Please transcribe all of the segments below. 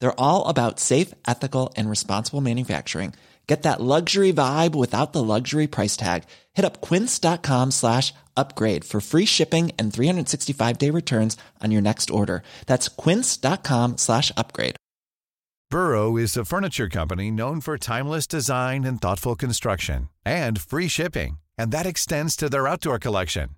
They're all about safe, ethical, and responsible manufacturing. Get that luxury vibe without the luxury price tag. Hit up quince.com slash upgrade for free shipping and 365 day returns on your next order. That's quince.com slash upgrade. Burrow is a furniture company known for timeless design and thoughtful construction and free shipping. And that extends to their outdoor collection.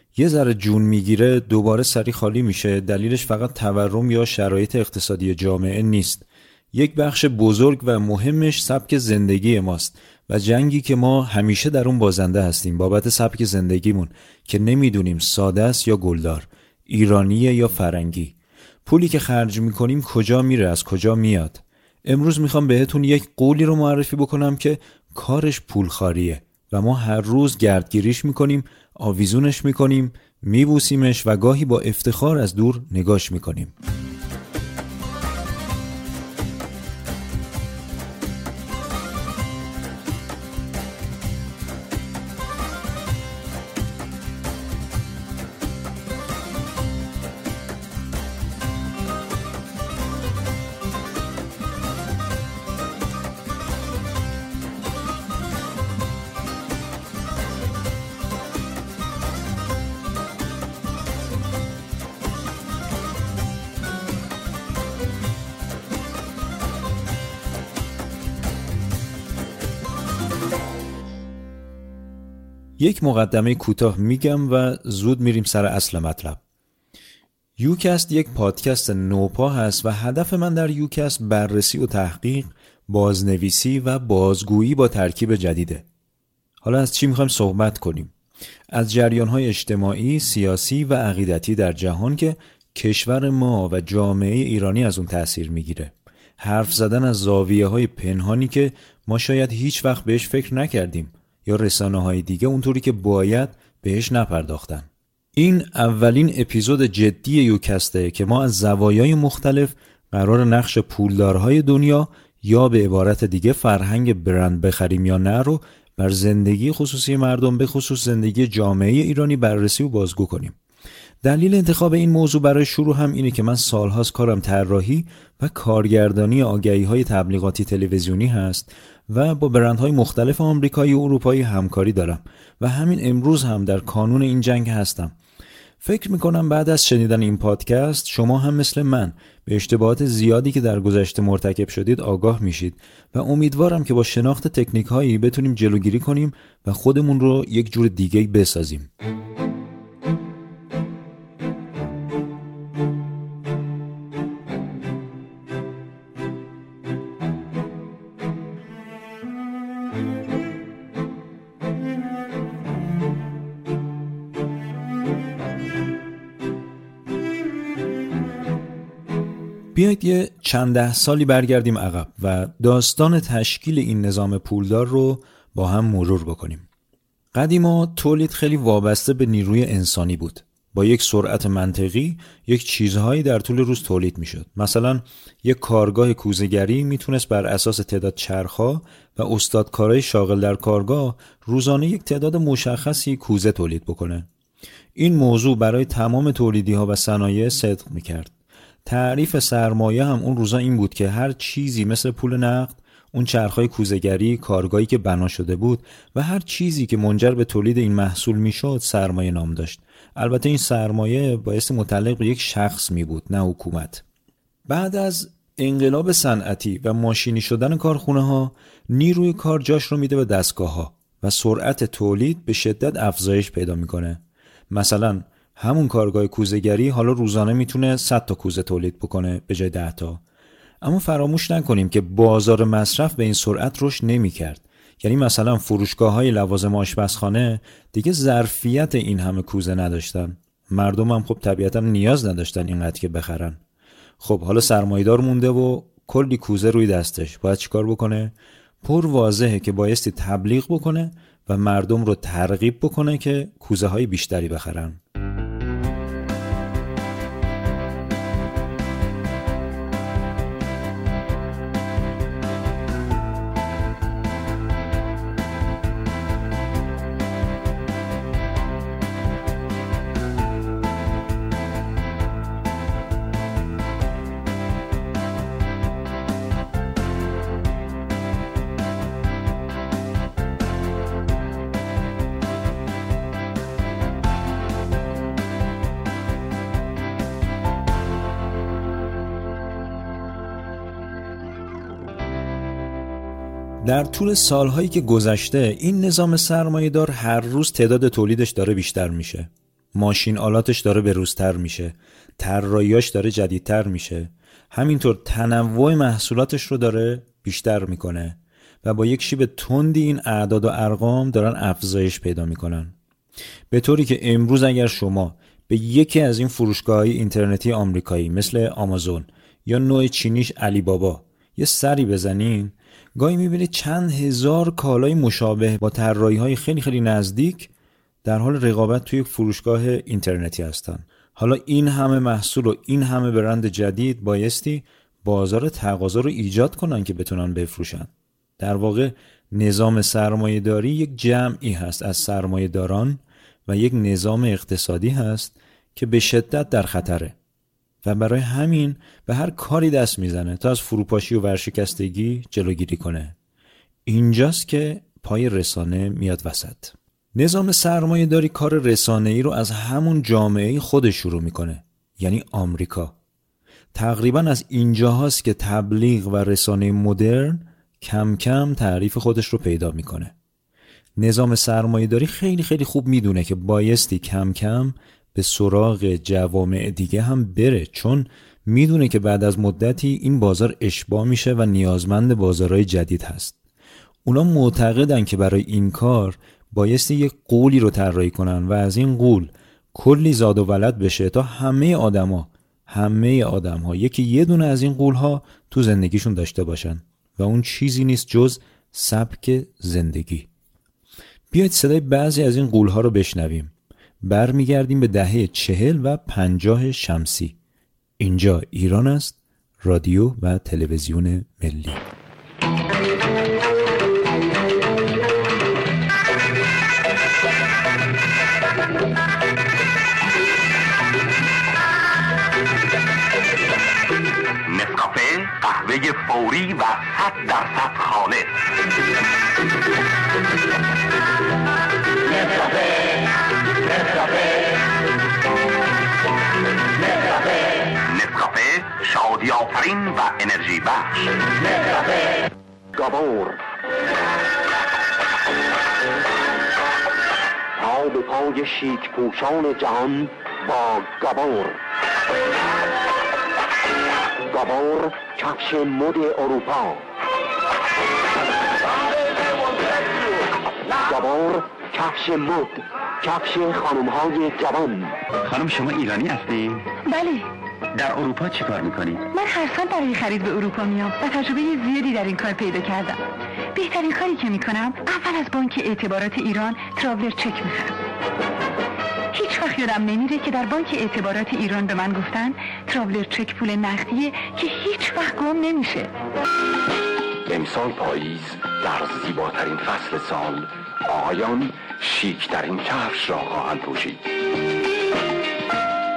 یه ذره جون می‌گیره دوباره سری خالی میشه. دلیلش فقط تورم یا شرایط اقتصادی جامعه نیست. یک بخش بزرگ و مهمش سبک زندگی ماست و جنگی که ما همیشه در اون بازنده هستیم. بابت سبک زندگیمون که نمی‌دونیم ساده است یا گلدار ایرانیه یا فرنگی. پولی که خرج می‌کنیم کجا میره از کجا میاد؟ امروز می‌خوام بهتون یک قولی رو معرفی بکنم که کارش پولخاریه و ما هر روز گردگیریش می‌کنیم آویزونش می‌کنیم میبوسیمش و گاهی با افتخار از دور نگاش می‌کنیم. یک مقدمه کوتاه میگم و زود میریم سر اصل مطلب. یوکست یک پادکست نوپا هست و هدف من در یوکست بررسی و تحقیق بازنویسی و بازگویی با ترکیب جدیده. حالا از چی می‌خوایم صحبت کنیم؟ از جریان های اجتماعی، سیاسی و عقیدتی در جهان که کشور ما و جامعه ایرانی از اون تأثیر می‌گیره. حرف زدن از زاویه های پنهانی که ما شاید هیچ وقت بهش فکر نکردیم. یا رسانه های دیگه اونطوری که باید بهش نپرداختن. این اولین اپیزود جدی یوکسته که ما از زوایای مختلف قرار نقش پولدارهای دنیا یا به عبارت دیگه فرهنگ برند بخریم یا نه رو بر زندگی خصوصی مردم به خصوص زندگی جامعه ایرانی بررسی و بازگو کنیم. دلیل انتخاب این موضوع برای شروع هم اینه که من سالهاست کارم طراحی و کارگردانی آگهی های تبلیغاتی تلویزیونی هست و با برندهای مختلف آمریکایی و اروپایی همکاری دارم و همین امروز هم در کانون این جنگ هستم. فکر می‌کنم بعد از شنیدن این پادکست شما هم مثل من به اشتباهات زیادی که در گذشته مرتکب شدید آگاه میشید و امیدوارم که با شناخت تکنیک هایی بتونیم جلوگیری کنیم و خودمون رو یک جور دیگه بسازیم. بیایید یه چند ده سالی برگردیم عقب و داستان تشکیل این نظام پولدار رو با هم مرور بکنیم. قدیما تولید خیلی وابسته به نیروی انسانی بود. با یک سرعت منطقی یک چیزهایی در طول روز تولید می‌شد. مثلا یک کارگاه کوزگری می‌تونست بر اساس تعداد چرخها و استادکارای شاغل در کارگاه روزانه یک تعداد مشخصی کوزه تولید بکنه. این موضوع برای تمام تولیدی ها و صنایع صدق می‌کرد. تعریف سرمایه هم اون روزا این بود که هر چیزی مثل پول نقد اون چرخهای کوزگری کارگاهی که بنا شده بود و هر چیزی که منجر به تولید این محصول می‌شد سرمایه نام داشت. البته این سرمایه بایستی متعلق به یک شخص می بود نه حکومت. بعد از انقلاب صنعتی و ماشینی شدن کارخونه ها نیروی کار جاش رو میده به دستگاه ها و سرعت تولید به شدت افزایش پیدا می‌کنه. مثلا همون کارگاه کوزگری حالا روزانه می‌تونه 100 تا کوزه تولید بکنه به جای 10 تا. اما فراموش نکنیم که بازار مصرف به این سرعت رشد نمی‌کرد. یعنی مثلا فروشگاه های لوازم آشپزخانه دیگه ظرفیت این همه کوزه نداشتن. مردم هم خب طبیعتا نیاز نداشتن اینقدر که بخرن. خب حالا سرمایدار مونده و کلی کوزه روی دستش. باید چیکار بکنه؟ پر واضحه که بایستی تبلیغ بکنه و مردم رو ترغیب بکنه که کوزه های بیشتری بخرن. در طول سالهایی که گذشته این نظام سرمایه دار هر روز تعداد تولیدش داره بیشتر میشه. ماشین آلاتش داره به روزتر میشه. طراحیاش داره جدیدتر میشه. همینطور تنوع محصولاتش رو داره بیشتر می‌کنه و با یک شیب تندی این اعداد و ارقام دارن افزایش پیدا می‌کنن. به طوری که امروز اگر شما به یکی از این فروشگاه اینترنتی آمریکایی مثل آمازون یا نوع چینیش علی بابا یه سری بزنین گاهی می‌بینید چند هزار کالای مشابه با طراحی های خیلی خیلی نزدیک در حال رقابت توی فروشگاه اینترنتی هستن. حالا این همه محصول و این همه برند جدید بایستی بازار تقاضا رو ایجاد کنن که بتونن بفروشن. در واقع نظام سرمایه داری یک جمعی هست از سرمایه داران و یک نظام اقتصادی هست که به شدت در خطره. و برای همین به هر کاری دست می‌زنه تا از فروپاشی و ورشکستگی جلوگیری کنه. اینجاست که پای رسانه میاد وسط. نظام سرمایه داری کار رسانه ای رو از همون جامعه خودش شروع می‌کنه یعنی آمریکا. تقریبا از اینجا هاست که تبلیغ و رسانه مدرن کم کم تعریف خودش رو پیدا می‌کنه. نظام سرمایه داری خیلی خیلی خوب می‌دونه که بایستی کم کم به سراغ جوامع دیگه هم بره چون می‌دونه که بعد از مدتی این بازار اشباه میشه و نیازمند بازارهای جدید هست. اونا معتقدن که برای این کار بایستی یک قولی رو طراحی کنن و از این قول کلی زاد و ولد بشه تا همه آدما همه آدم ها یکی یه دونه از این قول ها تو زندگیشون داشته باشن و اون چیزی نیست جز سبک زندگی. بیاید صدای بعضی از این قول ها رو بشنویم. برمیگردیم به دهه چهل و پنجاه شمسی. اینجا ایران است رادیو و تلویزیون ملی. قهوه فوری و صد درصد خالص. نسکافه شادی آفرین و انرژی بخش گابور پا به پای شیک پوشان جهان با گابور گابور کفش مد اروپا گابور کفش مد کفش خانم های جوان. خانم شما ایرانی هستی؟ بله. در اروپا چی کار می‌کنی؟ من هر سال برای خرید به اروپا میام و تجربه زیادی در این کار پیدا کردم. بهترین کاری که می‌کنم اول از بانک اعتبارات ایران تراولر چک می‌خرم هیچ وقت یادم نمیره که در بانک اعتبارات ایران به من گفتن تراولر چک پول نقدیه که هیچ وقت گم نمیشه. امسال پاییز در زیباترین فصل سال آقایان شیک در این کفش را خواهند پوشید.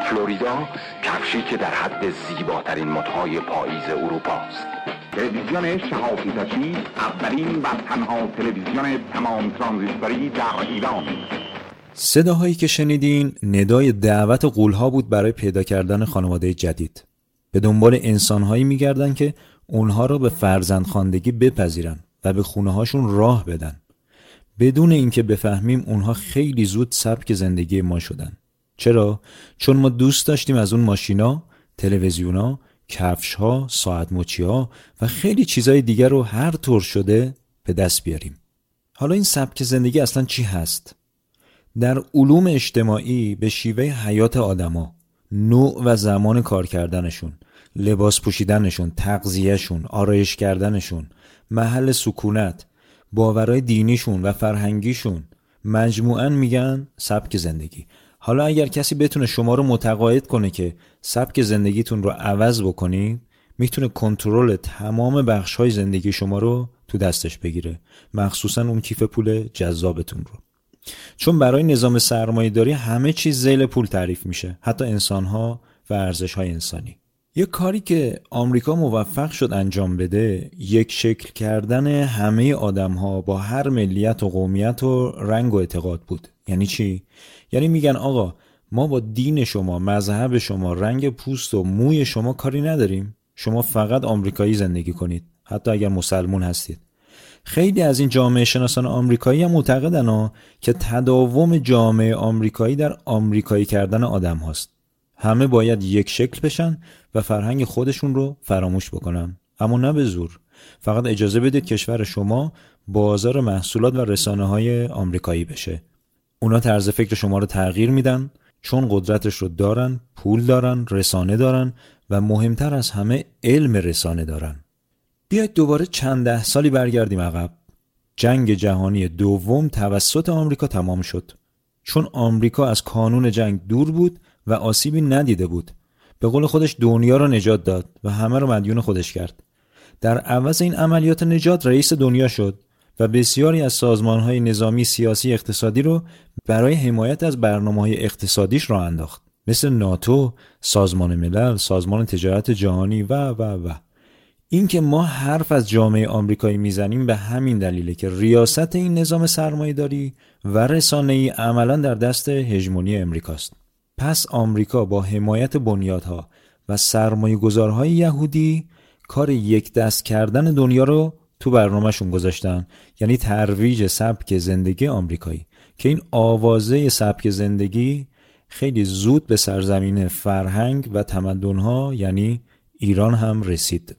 فلوریدا کفشی که در حد زیباترین مدهای پاییز اروپا است. تلویزیون شهافیزشی اولین و تنها تلویزیون تمام ترانزیستوری در ایران. صداهایی که شنیدین ندای دعوت قولها بود برای پیدا کردن خانواده جدید. به دنبال انسانهایی میگردن که اونها را به فرزندخواندگی بپذیرن و به خونه هاشون راه بدن. بدون اینکه بفهمیم اونها خیلی زود سبک زندگی ما شدن. چرا؟ چون ما دوست داشتیم از اون ماشینا تلویزیونا کفشها ساعت ها و خیلی چیزای دیگر رو هر طور شده به دست بیاریم. حالا این سبک زندگی اصلا چی هست؟ در علوم اجتماعی به شیوه حیات آدما نوع و زمان کار کردنشون لباس پوشیدنشون تغذیهشون آرایش کردنشون محل سکونت باورای دینیشون و فرهنگیشون. مجموعا میگن سبک زندگی. حالا اگر کسی بتونه شما رو متقاعد کنه که سبک زندگیتون رو عوض بکنید می‌تونه کنترل تمام بخش های زندگی شما رو تو دستش بگیره. مخصوصا اون کیف پول جذابتون رو. چون برای نظام سرمایه داری همه چیز زیل پول تعریف میشه حتی انسان ها و ارزش های انسانی. یک کاری که آمریکا موفق شد انجام بده یک شکل کردن همه آدم ها با هر ملیت و قومیت و رنگ و اعتقاد بود. یعنی چی؟ یعنی میگن آقا ما با دین شما مذهب شما رنگ پوست و موی شما کاری نداریم. شما فقط آمریکایی زندگی کنید. حتی اگر مسلمون هستید. خیلی از این جامعه شناسان آمریکایی هم معتقدن که تداوم جامعه آمریکایی در آمریکایی کردن آدم هاست. همه باید یک شکل بشن و فرهنگ خودشون رو فراموش بکنن اما نه به زور. فقط اجازه بدید کشور شما بازار محصولات و رسانه های آمریکایی بشه. اونا طرز فکر شما رو تغییر میدن چون قدرتش رو دارن پول دارن رسانه دارن و مهمتر از همه علم رسانه دارن. بیاید دوباره چند ده سالی برگردیم عقب. جنگ جهانی دوم توسط آمریکا تمام شد. چون آمریکا از کانون جنگ دور بود و آسیبی ندیده بود. به قول خودش دنیا رو نجات داد و همه رو مدیون خودش کرد. در عوض این عملیات نجات رئیس دنیا شد و بسیاری از سازمان های نظامی سیاسی اقتصادی رو برای حمایت از برنامه های اقتصادیش را انداخت. مثل ناتو، سازمان ملل، سازمان تجارت جهانی و و و. اینکه ما حرف از جامعه آمریکایی می‌زنیم به همین دلیله که ریاست این نظام سرمایهداری و رسانه ای عملا در دست هژمونی امریکاست. پس آمریکا با حمایت بنیادها و سرمایه گذارهای یهودی کار یک دست کردن دنیا رو تو برنامهشون گذاشتن یعنی ترویج سبک زندگی آمریکایی. که این آوازه سبک زندگی خیلی زود به سرزمین فرهنگ و تمدنها یعنی ایران هم رسید.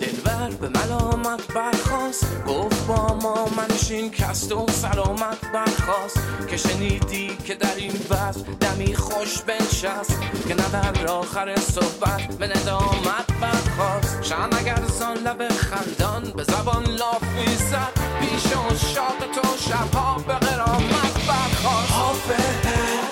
دلبر به ملامت برخواست گفت با ما منشین کست و سلامت برخواست که شنیدی که در این وقت دمی خوش بنشست. که نه در آخر صحبت به ندامت برخواست شم اگر زان لب خندان به زبان لافی زد پیش و شاق تو شبها به قرامت برخواست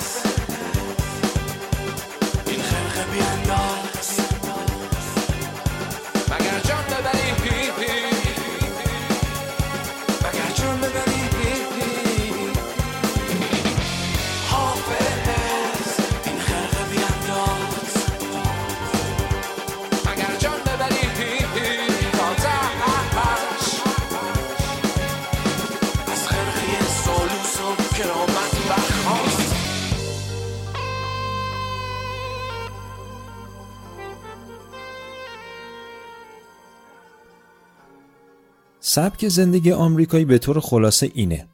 سبک زندگی آمریکایی به طور خلاصه اینه.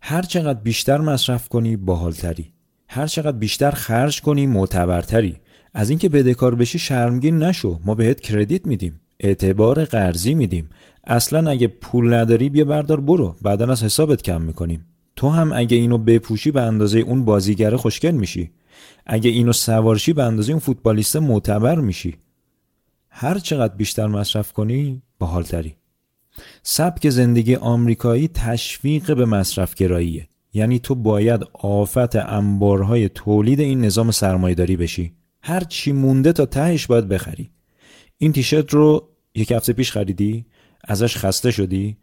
هر چقدر بیشتر مصرف کنی باحالتری. هر چقدر بیشتر خرج کنی معتبرتری. از اینکه بدهکار بشی شرمگین نشو. ما بهت کردیت میدیم. اعتبار قرضی میدیم. اصلا اگه پول نداری بیا بردار برو. بعدا از حسابت کم می‌کنیم. تو هم اگه اینو بپوشی به اندازه اون بازیگر خوشگل میشی. اگه اینو سوارشی به اندازه اون فوتبالیست معتبر میشی. هر چقدر بیشتر مصرف کنی باحالتری. سبک زندگی آمریکایی تشویق به مصرف گراییه یعنی تو باید آفت انبارهای تولید این نظام سرمایهداری بشی. هر چی مونده تا تهش باید بخری. این تیشرت رو یک هفته پیش خریدی ازش خسته شدی.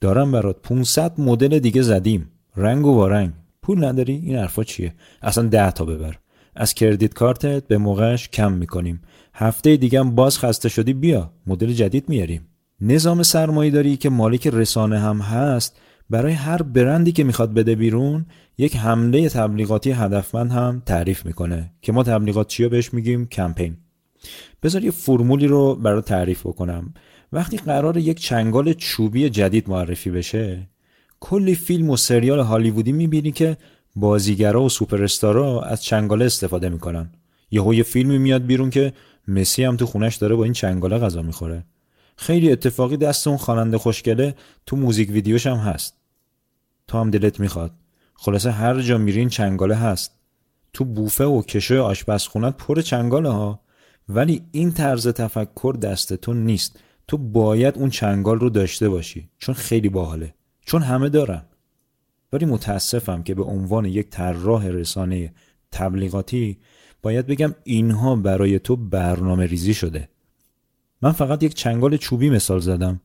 دارم برات 500 مدل دیگه زدیم. رنگ و وارنگ پول نداری این حرفا چیه؟ اصلا ده تا ببر. از کردیت کارتت به موقعش کم می‌کنیم. هفته دیگه باز خسته شدی بیا. مدل جدید میاریم. نظام سرمایه داری که مالک رسانه هم هست برای هر برندی که می‌خواد بده بیرون یک حمله تبلیغاتی هدفمند هم تعریف می‌کنه که ما تبلیغات چیا بهش میگیم؟ کمپین. بذار یه فرمولی رو برای تعریف بکنم. وقتی قرار یک چنگال چوبی جدید معرفی بشه کلی فیلم و سریال هالیوودی می‌بینی که بازیگرا و سوپر از چنگاله استفاده می‌کنن. یهو یه فیلمی میاد بیرون که مسی هم تو خونش داره با این چنگاله غذا می‌خوره. خیلی اتفاقی دست اون خواننده خوشگله تو موزیک ویدیوش هم هست. تو هم دلت می‌خواد. خلاصه هر جا میری این چنگاله هست. تو بوفه و کشه آشپزخونت پر چنگاله ها. ولی این طرز تفکر دست تو نیست. تو باید اون چنگال رو داشته باشی. چون خیلی باحاله. چون همه دارن. ولی متاسفم که به عنوان یک طراح رسانه تبلیغاتی باید بگم اینها برای تو برنامه ریزی شده. من فقط یک چنگال چوبی مثال زدم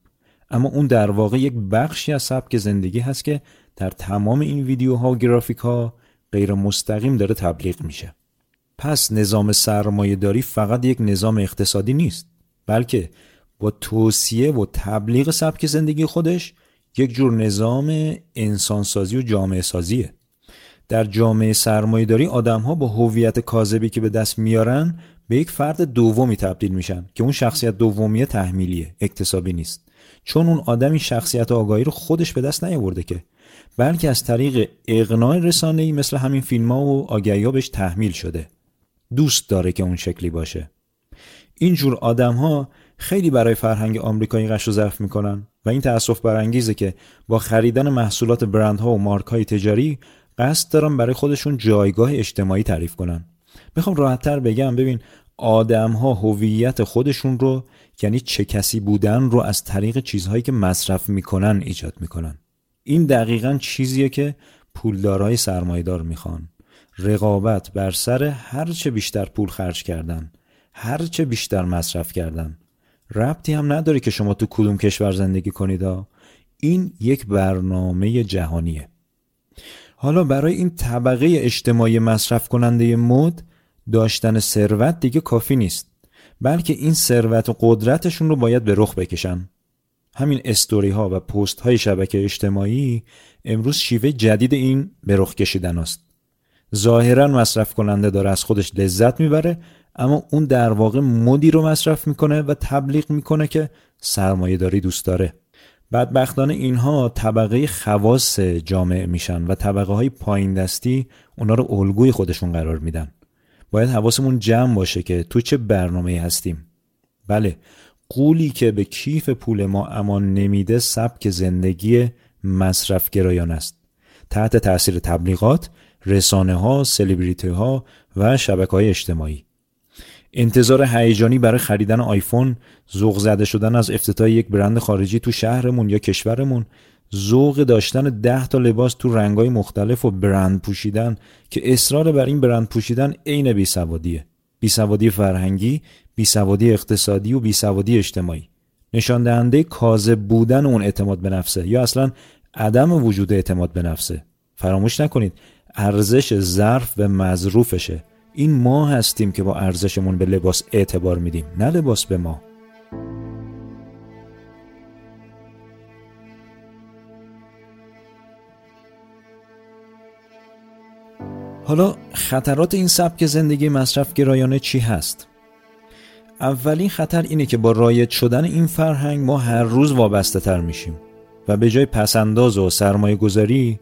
اما اون در واقع یک بخشی از سبک زندگی هست که در تمام این ویدیوها و گرافیک ها غیر مستقیم داره تبلیغ میشه. پس نظام سرمایه داری فقط یک نظام اقتصادی نیست بلکه با توصیه و تبلیغ سبک زندگی خودش یک جور نظام انسانسازی و جامعه سازیه در جامعه سرمایه داری آدم ها با هویت کاذبی که به دست میارن به یک فرد دومی تبدیل میشن که اون شخصیت دومی تحمیلیه اکتسابی نیست. چون اون آدم این شخصیت آگاهی رو خودش به دست نیاورده که. بلکه از طریق اقناع رسانه‌ای مثل همین فیلم ها و آگهی بهش تحمیل شده. دوست داره که اون شکلی باشه. اینجور آدم ها خیلی برای فرهنگ آمریکایی قش و ظرف می‌کنن. و این تأسف برانگیزه که با خریدن محصولات برندها و مارک های تجاری قصد دارن برای خودشون جایگاه اجتماعی تعریف کنن. می‌خوام راحتتر بگم ببین آدم ها هویت خودشون رو یعنی چه کسی بودن رو از طریق چیزهایی که مصرف می‌کنن ایجاد می‌کنن. این دقیقا چیزیه که پولدارای سرمایدار می‌خوان. رقابت بر سر هرچه بیشتر پول خرج کردن هرچه بیشتر مصرف کردن. ربطی هم نداره که شما تو کدوم کشور زندگی کنید این یک برنامه جهانیه. حالا برای این طبقه اجتماعی مصرف کننده مد داشتن ثروت دیگه کافی نیست. بلکه این ثروت و قدرتشون رو باید به رخ بکشن. همین استوری ها و پست های شبکه اجتماعی امروز شیوه جدید این به رخ کشیدن است. ظاهرا مصرف کننده داره از خودش لذت می‌بره اما اون در واقع مدی رو مصرف می‌کنه و تبلیغ می‌کنه که سرمایه داری دوست داره. بدبختانه اینها طبقه خواص جامعه میشن و طبقه های پایین دستی اونا رو الگوی خودشون قرار میدن. باید حواسمون جمع باشه که تو چه برنامه هستیم. بله قولی که به کیف پول ما امان نمیده سبک زندگی مصرف گرایان است. تحت تاثیر تبلیغات رسانه ها سلیبریتی ها و شبکه های اجتماعی. انتظار هیجانی برای خریدن آیفون ذوق زده شدن از افتتاح یک برند خارجی تو شهرمون یا کشورمون ذوق داشتن ده تا لباس تو رنگای مختلف و برند پوشیدن که اصرار بر این برند پوشیدن عین بیسوادیه. بیسوادی فرهنگی بیسوادی اقتصادی و بیسوادی اجتماعی. نشان دهنده کاذب بودن اون اعتماد به نفسه یا اصلا عدم وجود اعتماد به نفسه. فراموش نکنید ارزش ظرف به مظروفشه این ما هستیم که با ارزشمون به لباس اعتبار میدیم نه لباس به ما حالا خطرات این سبک زندگی مصرف گرایانه چی هست؟ اولین خطر اینه که با رایت شدن این فرهنگ ما هر روز وابسته تر میشیم و به جای پسنداز و سرمایه گذاری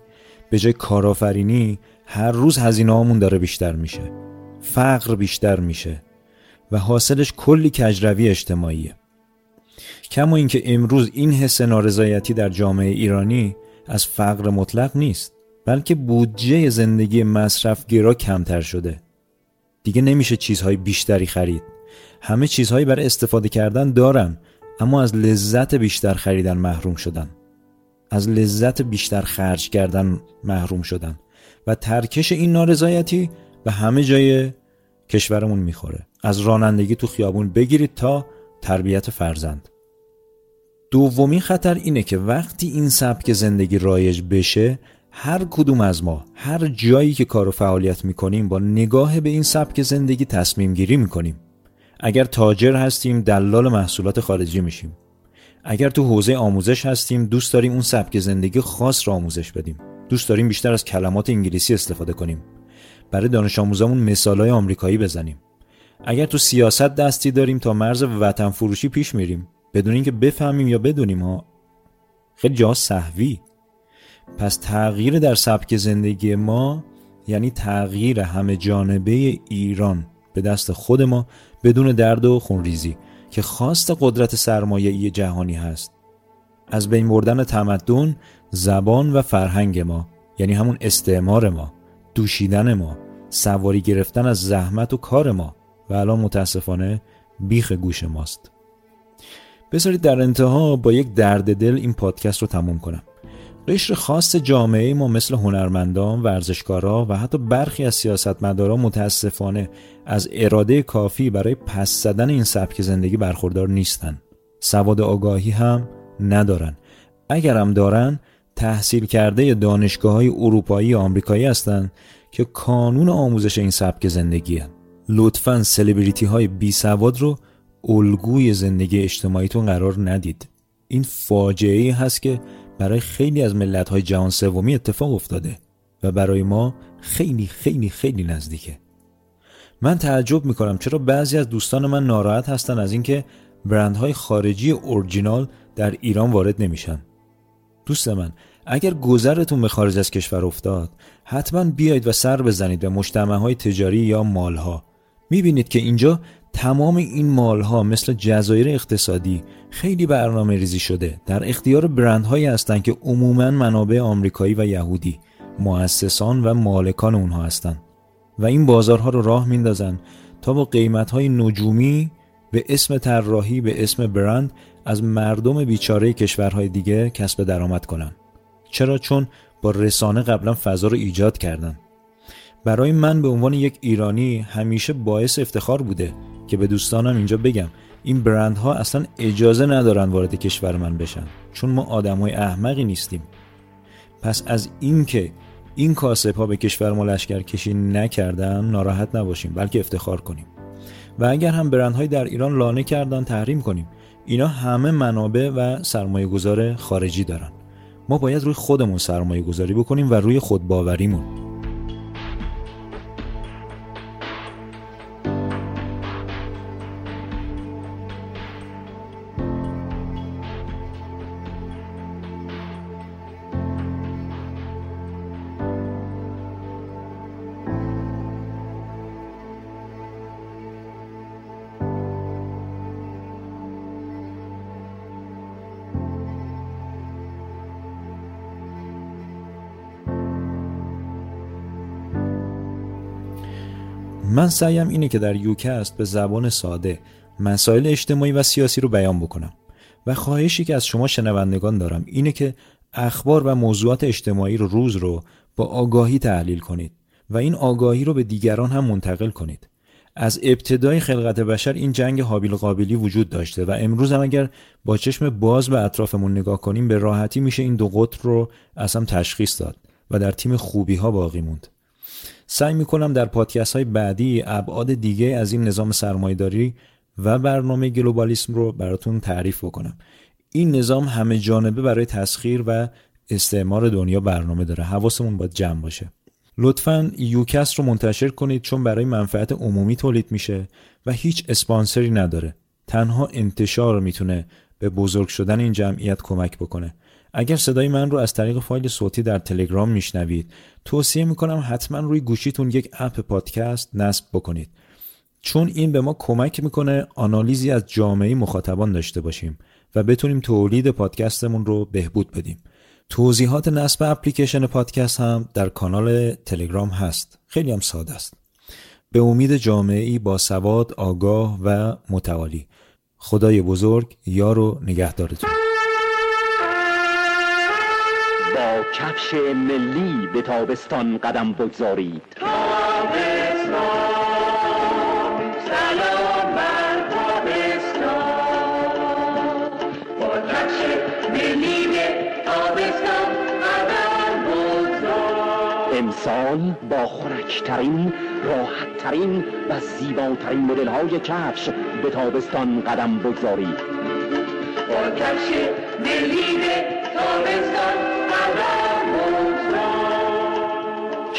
به جای کارآفرینی هر روز هزینه داره بیشتر میشه فقر بیشتر میشه و حاصلش کلی کجروی اجتماعیه. کما اینکه امروز این حس نارضایتی در جامعه ایرانی از فقر مطلق نیست بلکه بودجه زندگی مصرف گرا کمتر شده. دیگه نمیشه چیزهای بیشتری خرید. همه چیزهایی برای استفاده کردن دارن اما از لذت بیشتر خریدن محروم شدن. از لذت بیشتر خرج کردن محروم شدن. و ترکش این نارضایتی به همه جای کشورمون می‌خوره. از رانندگی تو خیابون بگیرید تا تربیت فرزند. دومین خطر اینه که وقتی این سبک زندگی رایج بشه هر کدوم از ما هر جایی که کار و فعالیت می‌کنیم با نگاه به این سبک زندگی تصمیم گیری می‌کنیم. اگر تاجر هستیم دلال محصولات خارجی میشیم. اگر تو حوزه آموزش هستیم دوست داریم اون سبک زندگی خاص را آموزش بدیم. دوست داریم بیشتر از کلمات انگلیسی استفاده کنیم. برای دانش آموزامون مثالای آمریکایی بزنیم. اگر تو سیاست دستی داریم تا مرز وطن فروشی پیش میریم. بدون اینکه بفهمیم یا بدونیم ها خیلی جا صحوی. پس تغییر در سبک زندگی ما یعنی تغییر همه جانبه ایران به دست خود ما بدون درد و خونریزی که خواست قدرت سرمایه جهانی هست. از بین بردن تمدن زبان و فرهنگ ما یعنی همون استعمار ما. دوشیدن ما سواری گرفتن از زحمت و کار ما و الان متاسفانه بیخ گوش ماست بذارید در انتها با یک درد دل این پادکست رو تموم کنم قشر خاص جامعه ما مثل هنرمندان، ورزشکارا و حتی برخی از سیاستمدارا متاسفانه از اراده کافی برای پس زدن این سبک زندگی برخوردار نیستن. سواد آگاهی هم ندارن. اگرم دارن تحصیل کرده دانشگاه های اروپایی و آمریکایی هستند که کانون آموزش این سبک زندگیه. لطفا سلبریتی های بی سواد رو الگوی زندگی اجتماعیتون قرار ندید. این فاجعه ای هست که برای خیلی از ملت های جهان سومی اتفاق افتاده و برای ما خیلی خیلی خیلی نزدیکه من تعجب می‌کنم چرا بعضی از دوستان من ناراحت هستن از اینکه برندهای خارجی اورجینال در ایران وارد نمیشن دوست من اگر گذرتون به خارج از کشور افتاد حتما بیایید و سر بزنید به مجتمع های تجاری یا مالها. می‌بینید که اینجا تمام این مالها مثل جزایر اقتصادی خیلی برنامه ریزی شده. در اختیار برندهایی هستند که عموما منابع آمریکایی و یهودی مؤسسان و مالکان اونها هستند و این بازارها رو راه میندازن تا با قیمتهای نجومی به اسم طراحی به اسم برند از مردم بیچاره کشورهای دیگه کسب درآمد کنن چرا؟ چون با رسانه قبلا فضا رو ایجاد کردن. برای من به عنوان یک ایرانی همیشه باعث افتخار بوده که به دوستانم اینجا بگم این برندها اصلا اجازه ندارن وارد کشور من بشن چون ما آدمای احمقی نیستیم. پس از اینکه این کاسب ها به کشور ما لشکر کشی نکردن ناراحت نباشیم بلکه افتخار کنیم. و اگر هم برندهایی در ایران لانه کردن تحریم کنیم. اینا همه منابع و سرمایه گذار خارجی دارن. ما باید روی خودمون سرمایه گذاری بکنیم و روی خودباوریمون. من سعیم اینه که در یوکست به زبان ساده مسائل اجتماعی و سیاسی رو بیان بکنم. و خواهشی که از شما شنوندگان دارم اینه که اخبار و موضوعات اجتماعی رو روز رو با آگاهی تحلیل کنید و این آگاهی رو به دیگران هم منتقل کنید. از ابتدای خلقت بشر این جنگ حابیل قابلی وجود داشته و امروز هم اگر با چشم باز به اطرافمون نگاه کنیم به راحتی میشه این دو قطر رو اصلا تشخیص داد و در تیم خوبی ها باقی موند. سعی می‌کنم در پادکست های بعدی ابعاد دیگه از این نظام سرمایداری و برنامه گلوبالیسم رو براتون تعریف بکنم. این نظام همه جانبه برای تسخیر و استعمار دنیا برنامه داره. حواسمون باید جمع باشه. لطفا یوکست رو منتشر کنید چون برای منفعت عمومی تولید میشه و هیچ اسپانسری نداره. تنها انتشار می‌تونه به بزرگ شدن این جمعیت کمک بکنه. اگر صدای من رو از طریق فایل صوتی در تلگرام میشنوید توصیه می‌کنم حتما روی گوشیتون یک اپ پادکست نصب بکنید. چون این به ما کمک می‌کنه آنالیزی از جامعه مخاطبان داشته باشیم و بتونیم تولید پادکستمون رو بهبود بدیم. توضیحات نصب اپلیکیشن پادکست هم در کانال تلگرام هست. خیلی هم ساده است. به امید جامعی با سواد، آگاه و متعالی خدای بزرگ یار و نگهدارتون. با کفش ملی به تابستان قدم بگذارید. امسال با خورکترین راحتترین و زیباترین مدل های کفش به تابستان قدم بگذارید. با کفش ملی به تابستان